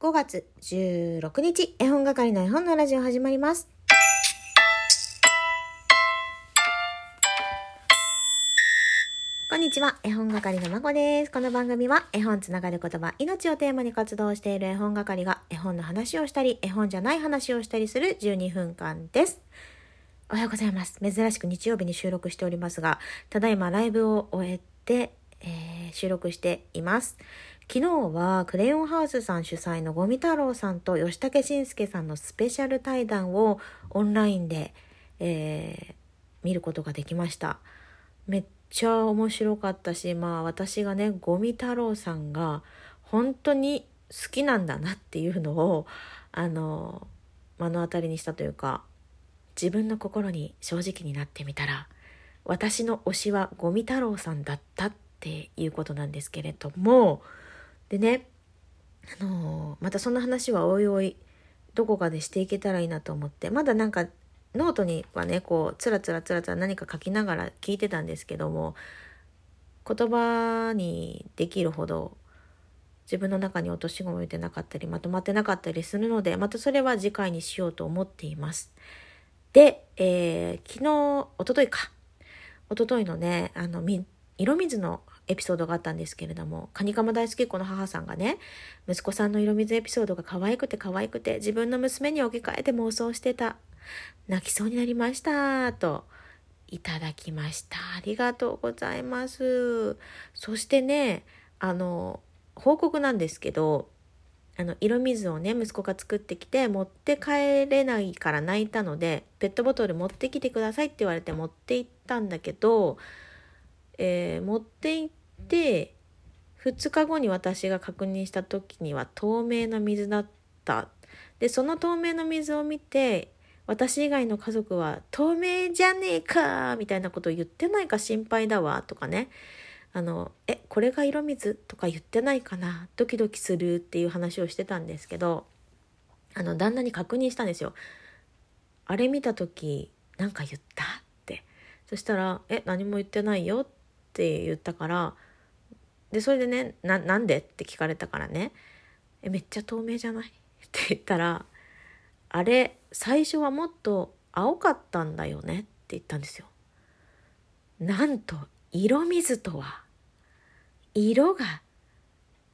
5月16日、絵本係の絵本のラジオ始まります。こんにちは、絵本係のまこです。この番組は絵本つながる言葉、命をテーマに活動している絵本係が絵本の話をしたり、絵本じゃない話をしたりする12分間です。おはようございます。珍しく日曜日に収録しておりますが、ただいまライブを終えて、えー、収録しています。昨日はクレヨンハウスさん主催のゴミ太郎さんと吉武慎介さんのスペシャル対談をオンラインで、えー、見ることができました。めっちゃ面白かったし、まあ私がね、ゴミ太郎さんが本当に好きなんだなっていうのを、あの、目の当たりにしたというか、自分の心に正直になってみたら、私の推しはゴミ太郎さんだったっていうことなんですけれども、でね、あのー、またそんな話はおいおいどこかでしていけたらいいなと思ってまだなんかノートにはねこうつらつらつらつら何か書きながら聞いてたんですけども言葉にできるほど自分の中に落とし込めてなかったりまとまってなかったりするのでまたそれは次回にしようと思っています。で、えー、昨日おとといかおとといのねあの色水のエピソードがあったんですけれども、カニカマ大好きっ子の母さんがね、息子さんの色水エピソードが可愛くて可愛くて、自分の娘に置き換えて妄想してた。泣きそうになりました。と、いただきました。ありがとうございます。そしてね、あの、報告なんですけど、あの、色水をね、息子が作ってきて、持って帰れないから泣いたので、ペットボトル持ってきてくださいって言われて持って行ったんだけど、えー、持って行で2日後に私が確認した時には透明な水だった。でその透明な水を見て私以外の家族は透明じゃねえかみたいなことを言ってないか心配だわとかね。あのえこれが色水？とか言ってないかな。ドキドキするっていう話をしてたんですけどあの旦那に確認したんですよ。あれ見た時なんか言った？って。そしたら「え何も言ってないよ」って言ったからでそれでね「ななんで?」って聞かれたからね「えめっちゃ透明じゃない? 」って言ったら「あれ最初はもっと青かったんだよね」って言ったんですよ。なんと色水とは色が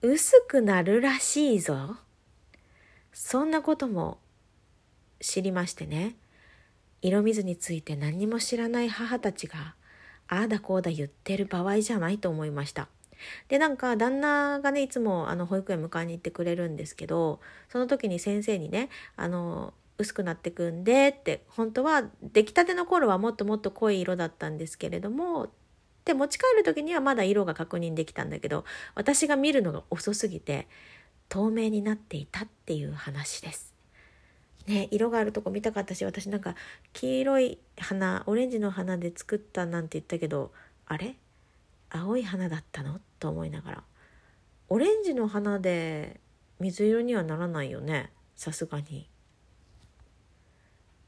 薄くなるらしいぞ。そんなことも知りましてね色水について何も知らない母たちがああだこうだ言ってる場合じゃないと思いました。でなんか旦那がねいつもあの保育園迎えに行ってくれるんですけどその時に先生にねあの薄くなってくんでって本当は出来たての頃はもっともっと濃い色だったんですけれどもで持ち帰る時にはまだ色が確認できたんだけど私が見るのが遅すぎて透明になっていたっていう話です。ね、色があるとこ見たかったし私なんか黄色い花オレンジの花で作ったなんて言ったけどあれ？青い花だったの？と思いながら。オレンジの花で水色にはならないよね？さすがに。っ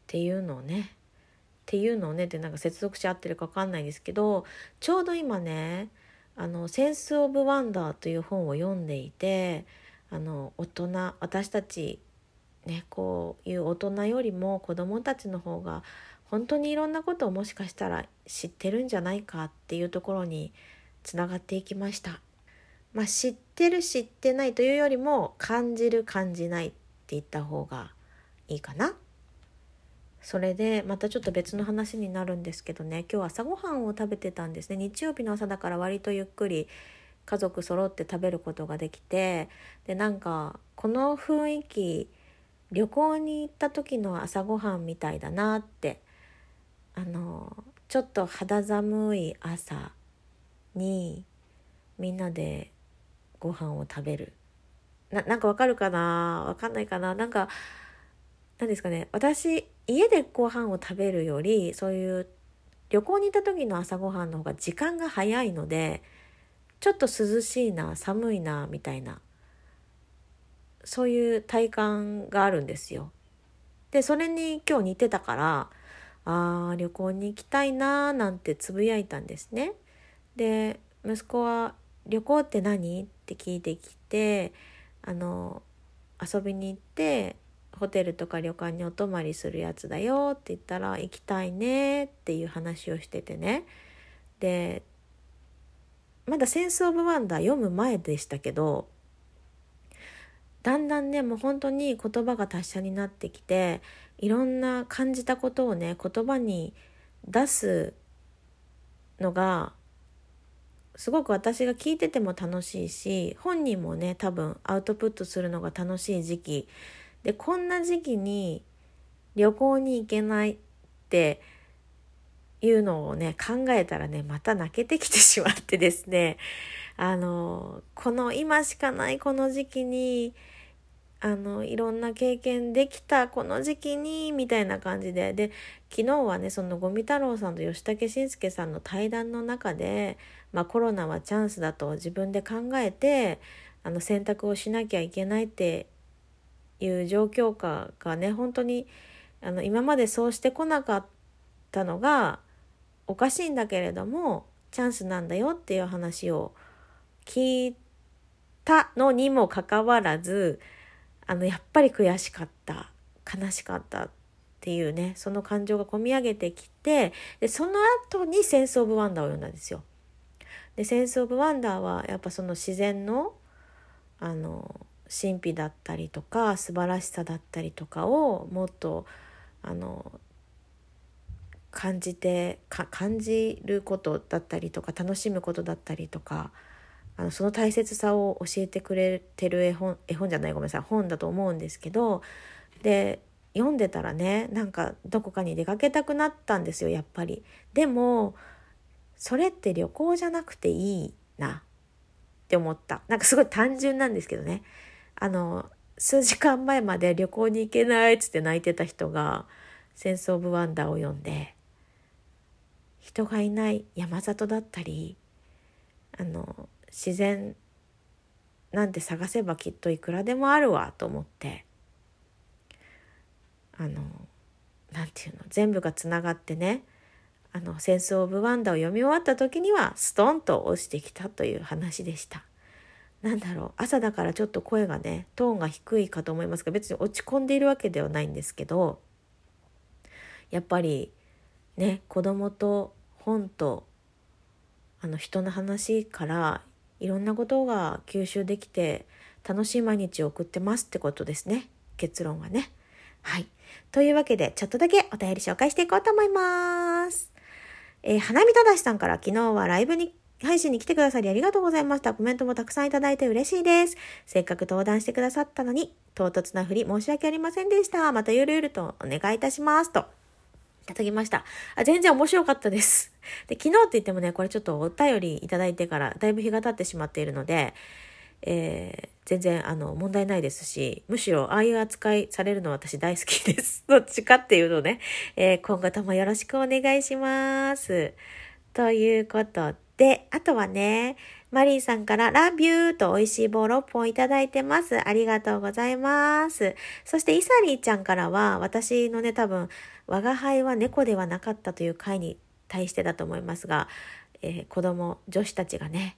ていうのをね。っていうのをねってなんか接続し合ってるか分かんないですけどちょうど今ね「あのセンス・オブ・ワンダー」という本を読んでいてあの大人私たちねこういう大人よりも子どもたちの方が本当にいろんなことをもしかしたら知ってるんじゃないかっていうところにつながっていきました。まあ、知ってる知ってないというよりも感じる感じないって言った方がいいかな。それでまたちょっと別の話になるんですけどね今日朝ごはんを食べてたんですね日曜日の朝だから割とゆっくり家族揃って食べることができてでなんかこの雰囲気旅行に行った時の朝ごはんみたいだなってあのちょっと肌寒い朝にみんなでご飯を食べる。ななんかわかるかな？わかんないかな？なんか何ですかね？私家でご飯を食べるよりそういう旅行に行った時の朝ごはんの方が時間が早いのでちょっと涼しいな寒いなみたいなそういう体感があるんですよ。でそれに今日似てたからあー旅行に行きたいなーなんてつぶやいたんですね。で息子は「旅行って何?」って聞いてきてあの遊びに行ってホテルとか旅館にお泊まりするやつだよって言ったら行きたいねっていう話をしててねでまだ「センス・オブ・ワンダー」読む前でしたけどだんだんねもう本当に言葉が達者になってきていろんな感じたことをね言葉に出すのがすごく私が聞いてても楽しいし本人もね多分アウトプットするのが楽しい時期。でこんな時期に旅行に行けないっていうのをね考えたらねまた泣けてきてしまってですね。あのこの今しかないこの時期にあのいろんな経験できたこの時期にみたいな感じで。で昨日はねその五味太郎さんと吉武慎介さんの対談の中で、まあ、コロナはチャンスだと自分で考えてあの選択をしなきゃいけないっていう状況下がね本当にあの今までそうしてこなかったのがおかしいんだけれどもチャンスなんだよっていう話を聞いたのにもかかわらずあのやっぱり悔しかった悲しかったっていうねその感情が込み上げてきてでその後に「センス・オブ・ワンダー」を読んだんですよ。で「センス・オブ・ワンダー」はやっぱその自然のあの神秘だったりとか素晴らしさだったりとかをもっとあの感じて感じることだったりとか楽しむことだったりとかあのその大切さを教えてくれてる絵本絵本じゃないごめんなさい本だと思うんですけどで読んでたらねなんかどこかに出かけたくなったんですよやっぱり。でもそれって旅行じゃなくていいなって思ったなんかすごい単純なんですけどねあの数時間前まで旅行に行けないっつって泣いてた人が「センス・オブ・ワンダー」を読んで人がいない山里だったりあの自然なんて探せばきっといくらでもあるわと思って。あのなんていうの？全部がつながってねあの「センス・オブ・ワンダ」を読み終わった時にはストンと落ちてきたという話でした。なんだろう？朝だからちょっと声がねトーンが低いかと思いますが別に落ち込んでいるわけではないんですけどやっぱりね子供と本とあの人の話からいろんなことが吸収できて楽しい毎日を送ってますってことですね結論はね。はい。というわけでちょっとだけお便り紹介していこうと思います。えー、花見正さんから昨日はライブに配信に来てくださりありがとうございました。コメントもたくさんいただいて嬉しいです。せっかく登壇してくださったのに、唐突な振り申し訳ありませんでした。またゆるゆるとお願いいたします。と、いただきました。あ、全然面白かったです。で、昨日って言ってもね、これちょっとお便りいただいてからだいぶ日が経ってしまっているので、えー、全然あの問題ないですし、むしろああいう扱いされるの私大好きです。どっちかっていうのね、えー、今後ともよろしくお願いします。ということで、あとはね、マリーさんからラビューと美味しい棒6本いただいてます。ありがとうございます。そしてイサリーちゃんからは、私のね、多分、我が輩は猫ではなかったという回に対してだと思いますが、えー、子供、女子たちがね、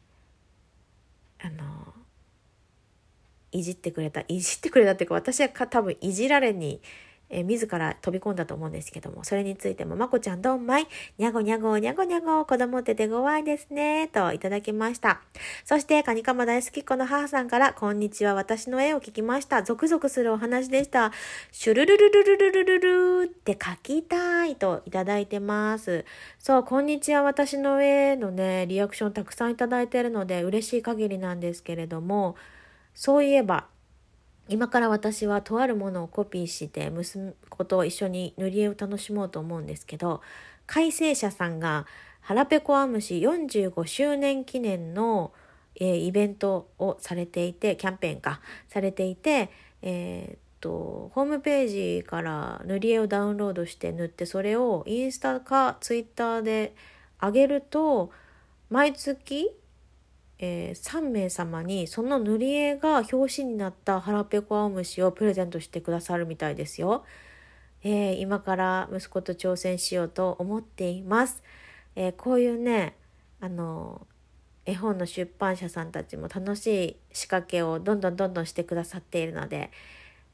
あの、いじってくれた、いじってくれたっていうか、私は多分いじられに、えー、自ら飛び込んだと思うんですけども、それについても、まこちゃんどんまい、にゃごにゃご、にゃごにゃご、子供って手強いですね、といただきました。そして、カニカマ大好きっ子の母さんから、こんにちは、私の絵を聞きました。ゾクゾクするお話でした。シュルルルルルルルルルって書きたいといただいてます。そう、こんにちは、私の絵のね、リアクションたくさんいただいてるので、嬉しい限りなんですけれども、そういえば、今から私はとあるものをコピーして息子と一緒に塗り絵を楽しもうと思うんですけど改正者さんが腹ペコアムシ45周年記念の、えー、イベントをされていてキャンペーンかされていて、えー、とホームページから塗り絵をダウンロードして塗ってそれをインスタかツイッターで上げると毎月えー、3名様にその塗り絵が表紙になった腹ペコ青虫をプレゼントしてくださるみたいですよ。えー、今から息子と挑戦しようと思っています。えー、こういうね、あの、絵本の出版社さんたちも楽しい仕掛けをどんどんどんどんしてくださっているので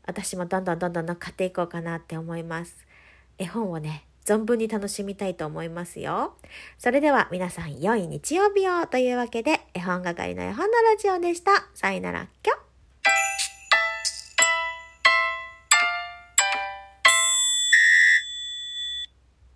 私もどんどんどんどん乗っかっていこうかなって思います。絵本をね存分に楽しみたいと思いますよ。それでは皆さん良い日曜日を。というわけで絵本係の絵本のラジオでした。さよなら。きょ